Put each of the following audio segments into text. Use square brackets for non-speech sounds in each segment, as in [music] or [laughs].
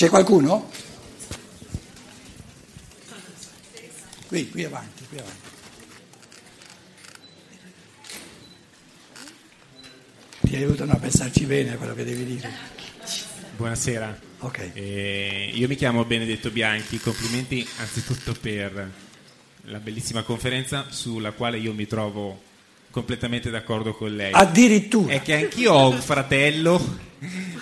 C'è qualcuno? Qui, qui avanti, qui avanti. Ti aiutano a pensarci bene a quello che devi dire. Buonasera. Ok. Eh, io mi chiamo Benedetto Bianchi, complimenti anzitutto per la bellissima conferenza sulla quale io mi trovo completamente d'accordo con lei. Addirittura. È che anch'io ho un fratello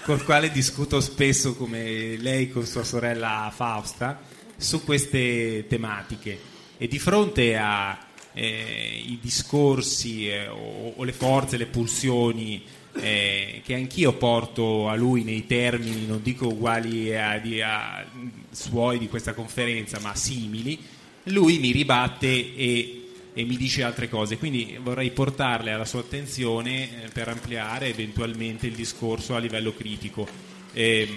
col quale discuto spesso come lei con sua sorella Fausta su queste tematiche. E di fronte ai eh, discorsi eh, o, o, le forze, le pulsioni eh, che anch'io porto a lui nei termini, non dico uguali a, a, a suoi di questa conferenza, ma simili, lui mi ribatte e e mi dice altre cose. Quindi vorrei portarle alla sua attenzione eh, per ampliare eventualmente il discorso a livello critico. Eh,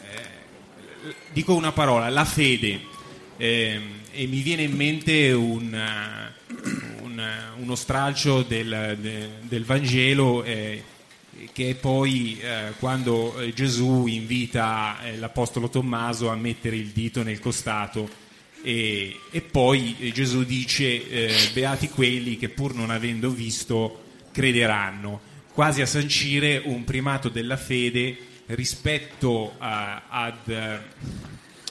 eh, dico una parola, la fede, ehm, e mi viene in mente un, un, uno stralcio del, de, del Vangelo eh, che è poi eh, quando Gesù invita eh, l'Apostolo Tommaso a mettere il dito nel costato e, e poi eh, Gesù dice, eh, beati quelli che pur non avendo visto crederanno, quasi a sancire un primato della fede rispetto a, ad eh,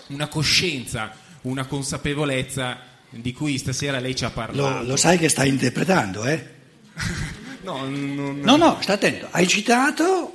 una coscienza, una consapevolezza di cui stasera lei ci ha parlato. Lo, lo sai che stai interpretando, eh? [laughs] no, non... no, no, sta attento. Hai citato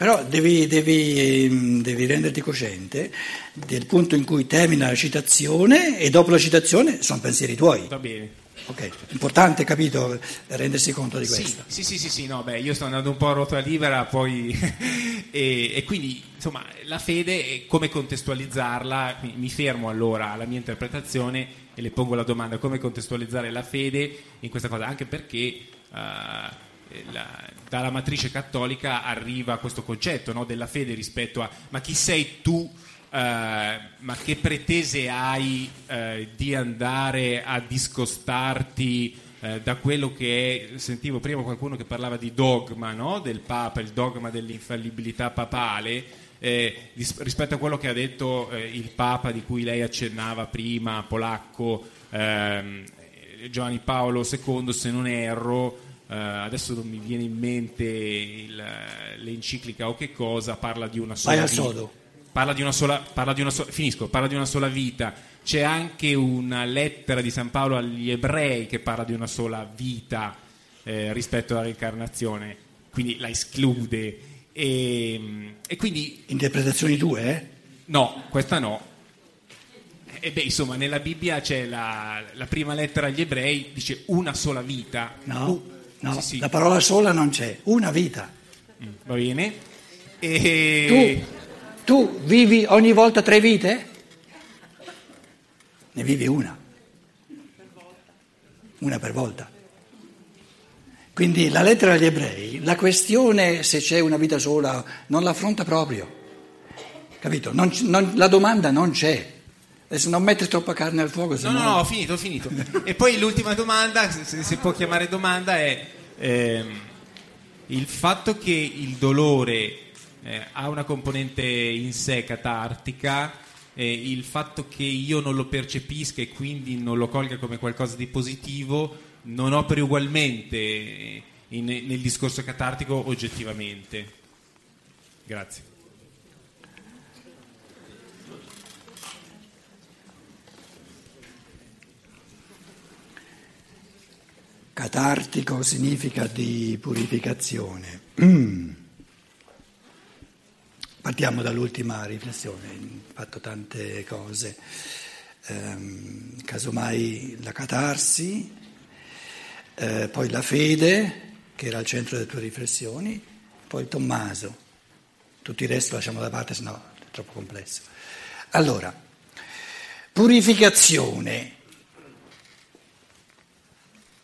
però devi, devi, ehm, devi, renderti cosciente del punto in cui termina la citazione e dopo la citazione sono pensieri tuoi. Va bene. Ok, importante, capito, rendersi conto di questo. Sì, sì, sì, sì, no, beh, io sto andando un po' a ruota libera, poi... [laughs] e, e, quindi, insomma, la fede, come contestualizzarla, mi fermo allora alla mia interpretazione e le pongo la domanda, come contestualizzare la fede in questa cosa, anche perché... Uh, la, dalla matrice cattolica arriva questo concetto no, della fede rispetto a ma chi sei tu, eh, ma che pretese hai eh, di andare a discostarti eh, da quello che è, sentivo prima qualcuno che parlava di dogma no, del Papa, il dogma dell'infallibilità papale, eh, rispetto a quello che ha detto eh, il Papa di cui lei accennava prima, polacco, ehm, Giovanni Paolo II, se non erro, Uh, adesso non mi viene in mente il, l'enciclica o che cosa, parla di una sola vita. Parla di una sola, parla di una sola, finisco, parla di una sola vita. C'è anche una lettera di San Paolo agli ebrei che parla di una sola vita eh, rispetto alla reincarnazione, quindi la esclude. E, e quindi... Interpretazioni tue, eh? No, questa no. E beh, insomma, nella Bibbia c'è la, la prima lettera agli ebrei, dice una sola vita. No. Uh, No, sì, sì. la parola sola non c'è, una vita. Mm, va bene. E... Tu, tu vivi ogni volta tre vite? Ne vivi una. Una per volta. Quindi la lettera agli ebrei, la questione se c'è una vita sola non l'affronta proprio. Capito? Non, non, la domanda non c'è. Adesso non mettere troppa carne al fuoco. No, no, no, ho finito, ho finito. [laughs] e poi l'ultima domanda, se si può chiamare domanda, è ehm, il fatto che il dolore eh, ha una componente in sé catartica, eh, il fatto che io non lo percepisca e quindi non lo colga come qualcosa di positivo, non operi ugualmente in, nel discorso catartico oggettivamente. Grazie. Catartico significa di purificazione. [clears throat] Partiamo dall'ultima riflessione, ho fatto tante cose. Um, casomai la catarsi, eh, poi la fede, che era al centro delle tue riflessioni, poi Tommaso. Tutto il resto lasciamo da parte, sennò è troppo complesso. Allora, purificazione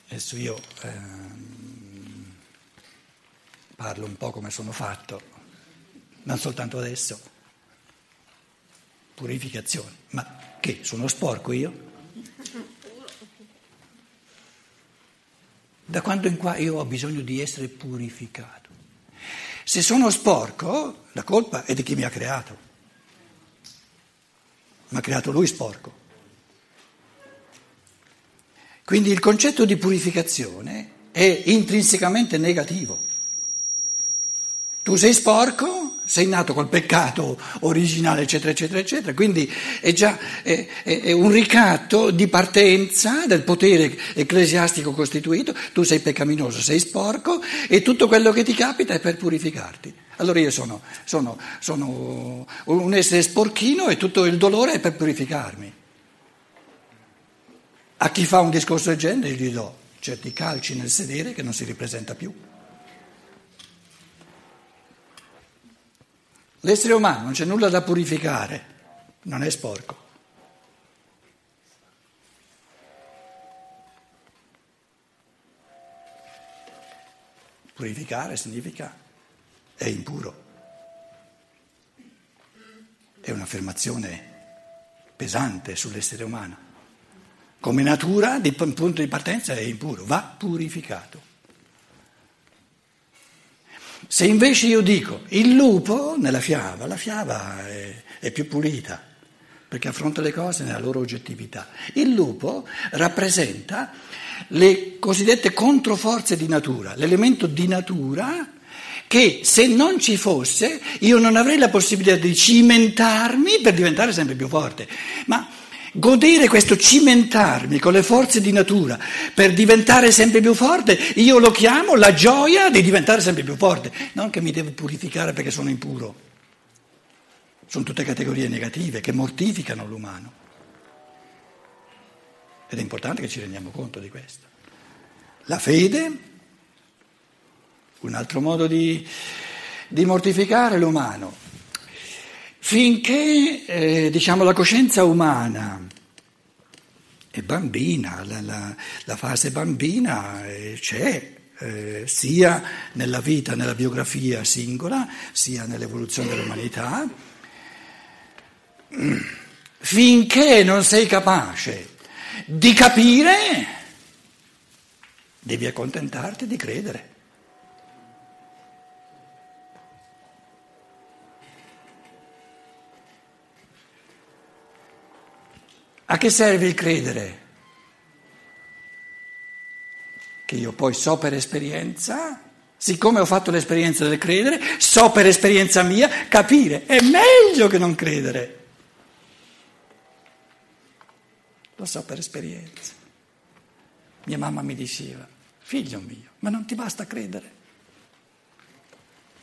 Adesso io ehm, parlo un po' come sono fatto, non soltanto adesso. Purificazione. Ma che? Sono sporco io? Da quando in qua io ho bisogno di essere purificato? Se sono sporco, la colpa è di chi mi ha creato. mi ha creato lui sporco. Quindi il concetto di purificazione è intrinsecamente negativo. Tu sei sporco, sei nato col peccato originale, eccetera, eccetera, eccetera, quindi è già è, è, un ricatto di partenza del potere ecclesiastico costituito, tu sei peccaminoso, sei sporco e tutto quello che ti capita è per purificarti. Allora io sono, sono, sono un essere sporchino e tutto il dolore è per purificarmi. A chi fa un discorso del genere gli do certi calci nel sedere che non si ripresenta più. L'essere umano non c'è nulla da purificare, non è sporco. Purificare significa è impuro. È un'affermazione pesante sull'essere umano. Come natura, di punto di partenza è impuro, va purificato. Se invece io dico il lupo nella fiaba, la fiaba è, è più pulita perché affronta le cose nella loro oggettività. Il lupo rappresenta le cosiddette controforze di natura, l'elemento di natura che se non ci fosse io non avrei la possibilità di cimentarmi per diventare sempre più forte. Ma godere questo cimentarmi con le forze di natura per diventare sempre più forte, io lo chiamo la gioia di diventare sempre più forte, non che mi devo purificare perché sono impuro. Sono tutte categorie negative che mortificano l'umano. Ed è importante che ci rendiamo conto di questo. La fede, un altro modo di, di mortificare l'umano, finché eh, diciamo, la coscienza umana è bambina, la, la, la fase bambina eh, c'è. Eh, sia nella vita, nella biografia singola, sia nell'evoluzione dell'umanità, finché non sei capace di capire, devi accontentarti di credere. A che serve il credere? Che io poi so per esperienza, siccome ho fatto l'esperienza del credere, so per esperienza mia capire, è meglio che non credere. Lo so per esperienza. Mia mamma mi diceva, figlio mio, ma non ti basta credere.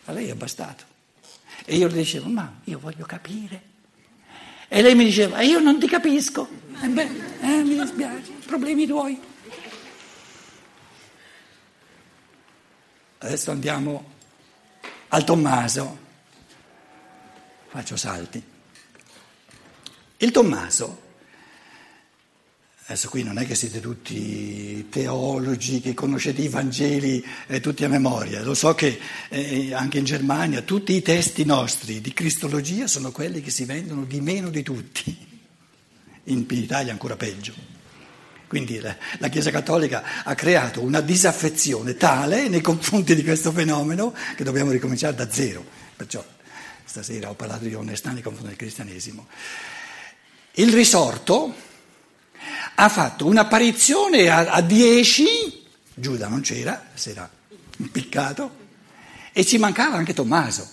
A lei è bastato. E io le dicevo, ma io voglio capire. E lei mi diceva, io non ti capisco. E beh, eh, mi dispiace, problemi tuoi. Adesso andiamo al Tommaso. Faccio salti. Il Tommaso, adesso qui non è che siete tutti teologi che conoscete i Vangeli eh, tutti a memoria, lo so che eh, anche in Germania tutti i testi nostri di Cristologia sono quelli che si vendono di meno di tutti in Italia ancora peggio. Quindi la, la, Chiesa Cattolica ha creato una disaffezione tale nei confronti di questo fenomeno che dobbiamo ricominciare da zero. Perciò stasera ho parlato di onestà nei confronti del cristianesimo. Il risorto ha fatto un'apparizione a, a dieci, Giuda non c'era, si era impiccato, e ci mancava anche Tommaso.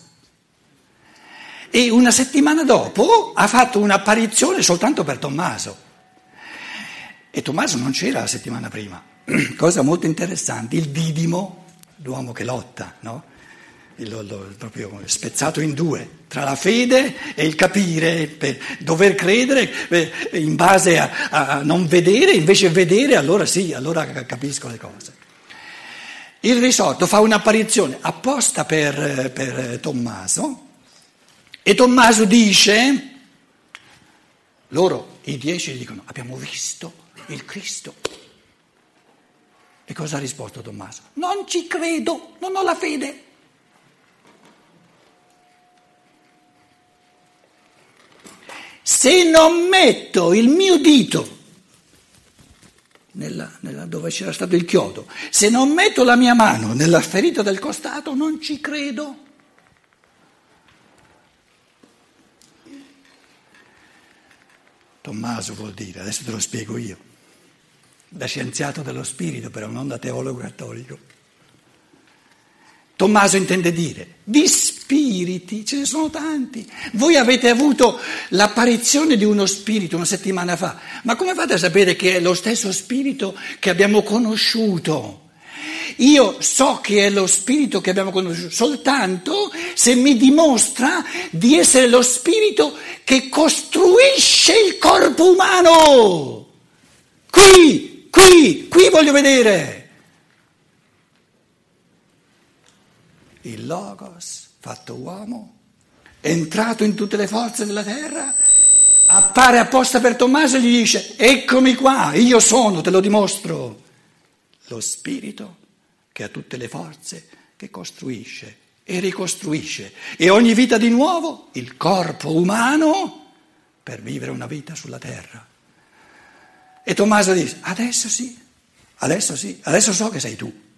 E una settimana dopo ha fatto un'apparizione soltanto per Tommaso. E Tommaso non c'era la settimana prima. [clears throat] Cosa molto interessante, il Didimo, l'uomo che lotta, no? Il, lo, proprio spezzato in due, tra la fede e il capire, per dover credere in base a, a non vedere, invece vedere, allora sì, allora capisco le cose. Il risorto fa un'apparizione apposta per, per Tommaso e Tommaso dice, loro, i dieci, dicono, abbiamo visto il Cristo. E cosa ha risposto Tommaso? Non ci credo, non ho la fede. Se non metto il mio dito nella, nella, dove c'era stato il chiodo, se non metto la mia mano nella ferita del costato, non ci credo. Tommaso vuol dire, adesso te lo spiego io, da scienziato dello spirito però, non da teologo cattolico. Tommaso intende dire, di spiriti ce ne sono tanti. Voi avete avuto l'apparizione di uno spirito una settimana fa, ma come fate a sapere che è lo stesso spirito che abbiamo conosciuto? Io so che è lo spirito che abbiamo conosciuto soltanto se mi dimostra di essere lo spirito che costruisce il corpo umano. Qui, qui, qui voglio vedere. il Logos, fatto uomo, entrato in tutte le forze della terra, appare apposta per Tommaso e gli dice, eccomi qua, io sono, te lo dimostro, lo Spirito che ha tutte le forze, che costruisce e ricostruisce e ogni vita di nuovo il corpo umano per vivere una vita sulla terra. E Tommaso dice, adesso sì, adesso sì, adesso so che sei tu.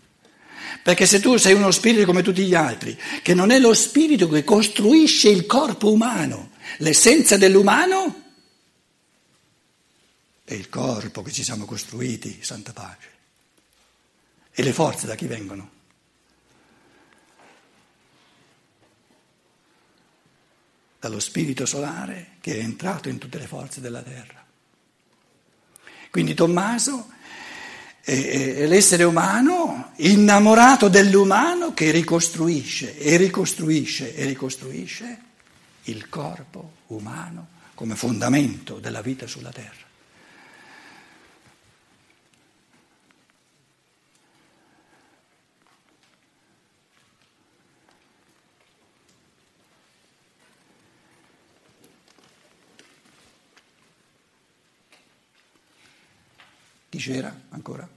Perché se tu sei uno spirito come tutti gli altri, che non è lo spirito che costruisce il corpo umano, l'essenza dell'umano è il corpo che ci siamo costruiti, santa pace. E le forze da chi vengono? Dallo spirito solare che è entrato in tutte le forze della terra. Quindi Tommaso è l'essere umano innamorato dell'umano che ricostruisce e ricostruisce e ricostruisce il corpo umano come fondamento della vita sulla terra. Chi c'era ancora?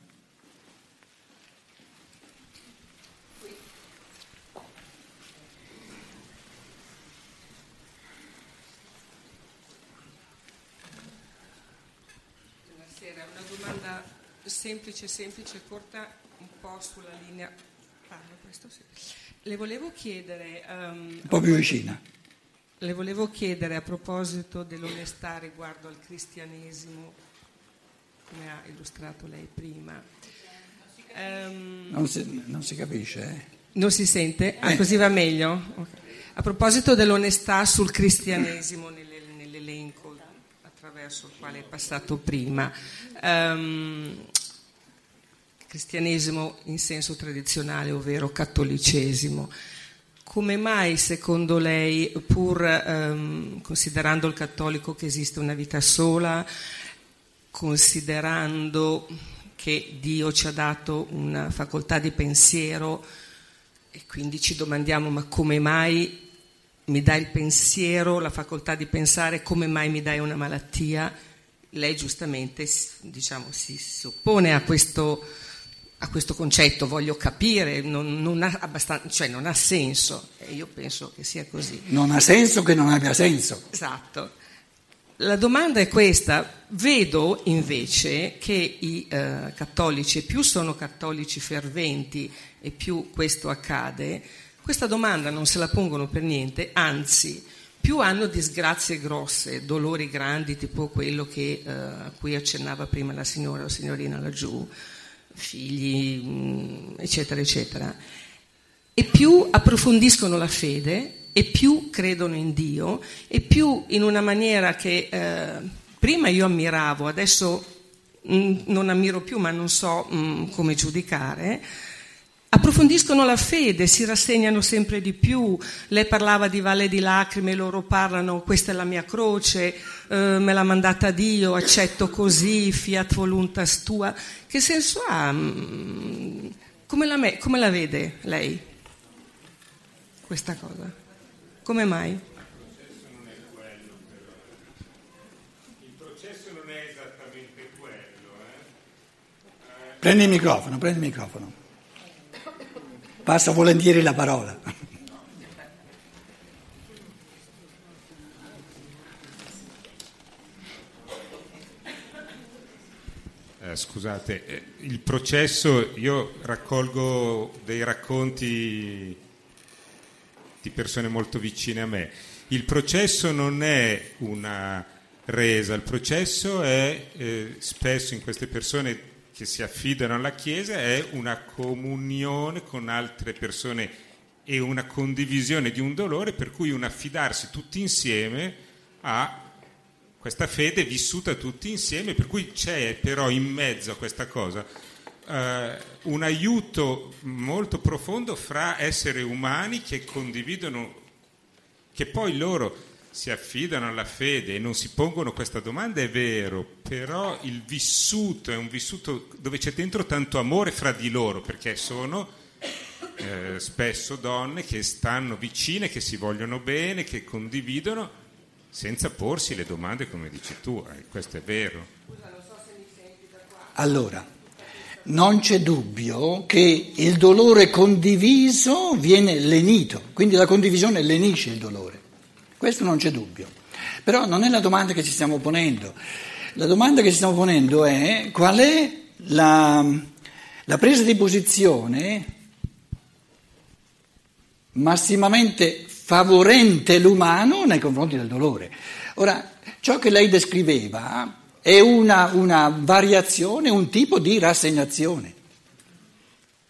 Buonasera, una domanda semplice, semplice, corta, un po' sulla linea. Parlo questo sì. Le volevo chiedere. Um, un po' più vicina. Le volevo chiedere a proposito dell'onestà riguardo al cristianesimo come ha illustrato lei prima. Um, non, si, non, si, capisce? Eh? Non si sente? Ah, eh. così va meglio? Okay. A proposito dell'onestà sul cristianesimo nell'elenco attraverso il quale è passato prima, um, cristianesimo in senso tradizionale, ovvero cattolicesimo. Come mai, secondo lei, pur um, considerando il cattolico che esiste una vita sola, considerando che Dio ci ha dato una facoltà di pensiero e quindi ci domandiamo ma come mai mi dai il pensiero, la facoltà di pensare, come mai mi dai una malattia? Lei giustamente diciamo, si, si oppone a questo, a questo, concetto, voglio capire, non, non, ha cioè non ha senso e io penso che sia così. Non ha senso che non abbia senso. Esatto. La domanda è questa, vedo invece che i eh, cattolici, più sono cattolici ferventi e più questo accade, questa domanda non se la pongono per niente, anzi, più hanno disgrazie grosse, dolori grandi, tipo quello che, eh, a cui accennava prima la signora o signorina laggiù, figli, mm, eccetera, eccetera, e più approfondiscono la fede e più credono in Dio e più in una maniera che eh, prima io ammiravo, adesso mh, mm, non ammiro più ma non so mh, mm, come giudicare, approfondiscono la fede, si rassegnano sempre di più. Lei parlava di valle di lacrime, loro parlano questa è la mia croce, eh, me l'ha mandata Dio, accetto così, fiat voluntas tua. Che senso ha? Mm, come la, me, come la vede lei questa cosa? Come mai? Il processo non è esattamente quello. Eh? Prendi il microfono, prendi il microfono. Passa volentieri la parola. Eh, scusate, eh, il processo, io raccolgo dei racconti di persone molto vicine a me. Il processo non è una resa. Il processo è eh, spesso in queste persone che si affidano alla Chiesa è una comunione con altre persone e una condivisione di un dolore per cui un affidarsi tutti insieme a questa fede vissuta tutti insieme, per cui c'è però in mezzo a questa cosa eh, un aiuto molto profondo fra esseri umani che condividono, che poi loro si affidano alla fede e non si pongono questa domanda, è vero, però il vissuto è un vissuto dove c'è dentro tanto amore fra di loro, perché sono eh, spesso donne che stanno vicine, che si vogliono bene, che condividono senza porsi le domande come dici tu, eh, questo è vero. Allora, non c'è dubbio che il dolore condiviso viene lenito, quindi la condivisione lenisce il dolore. Questo non c'è dubbio. Però non è la domanda che ci stiamo ponendo. La domanda che ci stiamo ponendo è qual è la, la presa di posizione massimamente favorente l'umano nei confronti del dolore. Ora, ciò che lei descriveva è una, una variazione, un tipo di rassegnazione.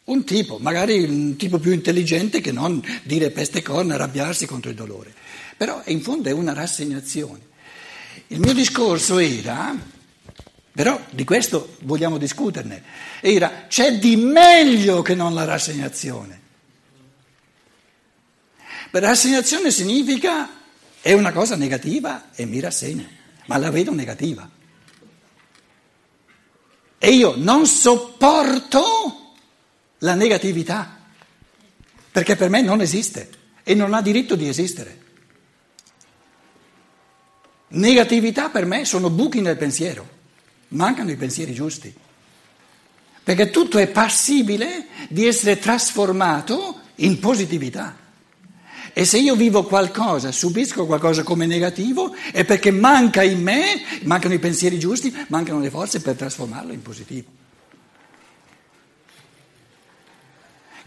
Un tipo, magari un tipo più intelligente che non dire peste corna, arrabbiarsi contro il dolore però in fondo è una rassegnazione. Il mio discorso era, però di questo vogliamo discuterne, era c'è di meglio che non la rassegnazione. Per rassegnazione significa è una cosa negativa e mi rassegno, ma la vedo negativa. E io non sopporto la negatività, perché per me non esiste e non ha diritto di esistere. Negatività per me sono buchi nel pensiero, mancano i pensieri giusti, perché tutto è passibile di essere trasformato in positività. E se io vivo qualcosa, subisco qualcosa come negativo, è perché manca in me, mancano i pensieri giusti, mancano le forze per trasformarlo in positivo.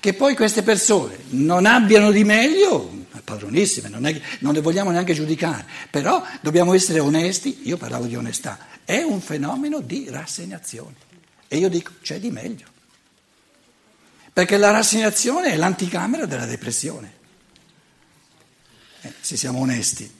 Che poi queste persone non abbiano di meglio, padronissime, non, è, non le vogliamo neanche giudicare, però dobbiamo essere onesti, io parlavo di onestà, è un fenomeno di rassegnazione. E io dico, c'è di meglio. Perché la rassegnazione è l'anticamera della depressione. Eh, se siamo onesti.